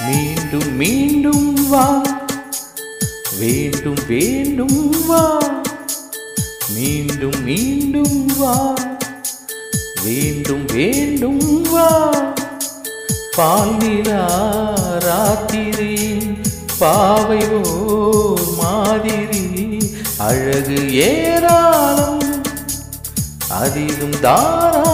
மீண்டும் மீண்டும் வா. வேண்டும் வேண்டும் வா. மீண்டும் மீண்டும் வா. வேண்டும் வேண்டும் வா. பால்நிலா ராத்திரி பாவை ஓர் மாதிரி. அழகு ஏராளம் அதிலும் தாரா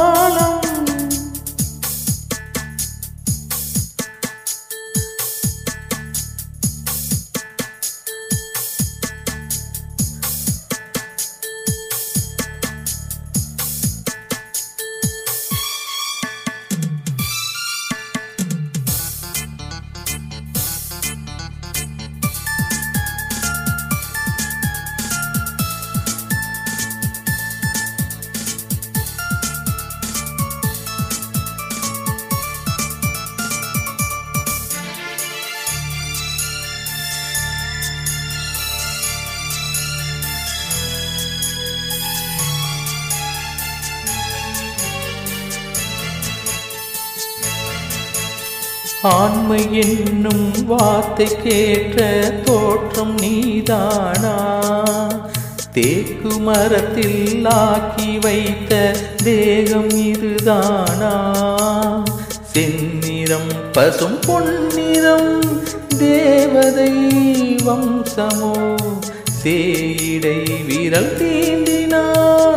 ஆண்மை என்னும் வார்த்தை கேட்ட தோற்றம் நீதானா? தேக்கு மரத்தில் ஆக்கி வைத்த தேகம் இதுதானா? செந்நிறம் பசும் பொன்னிறம் தேவதை வம்சமோ? சேயிடை விரல் தீண்டினாய்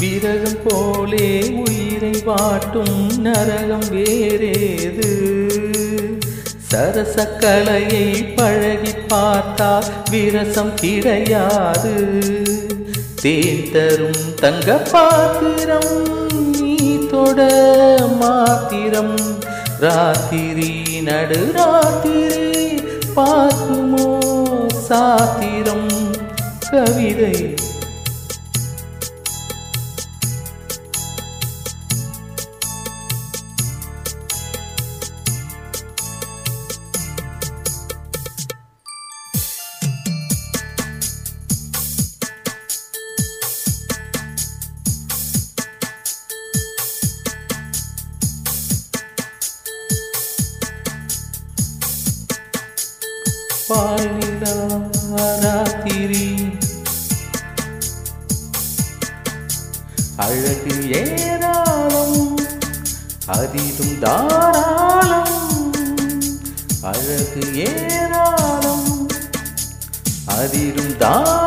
விரகம் போலே உயிரை வாட்டும் நரகம் வேறேது. சரசக்கலையை பழகி பார்த்தா விரசம் கிடையாது. தேன் தரும் தங்க பாத்திரம் நீ தொட மாத்திரம். ராத்திரி நடு ராத்திரி பார்க்குமோ சாத்திரம். கவிதை பாலிலா அழகு ஏராளம் அதிலும் தாராளம். அழகு ஏராளம் அதிலும் தாராளம்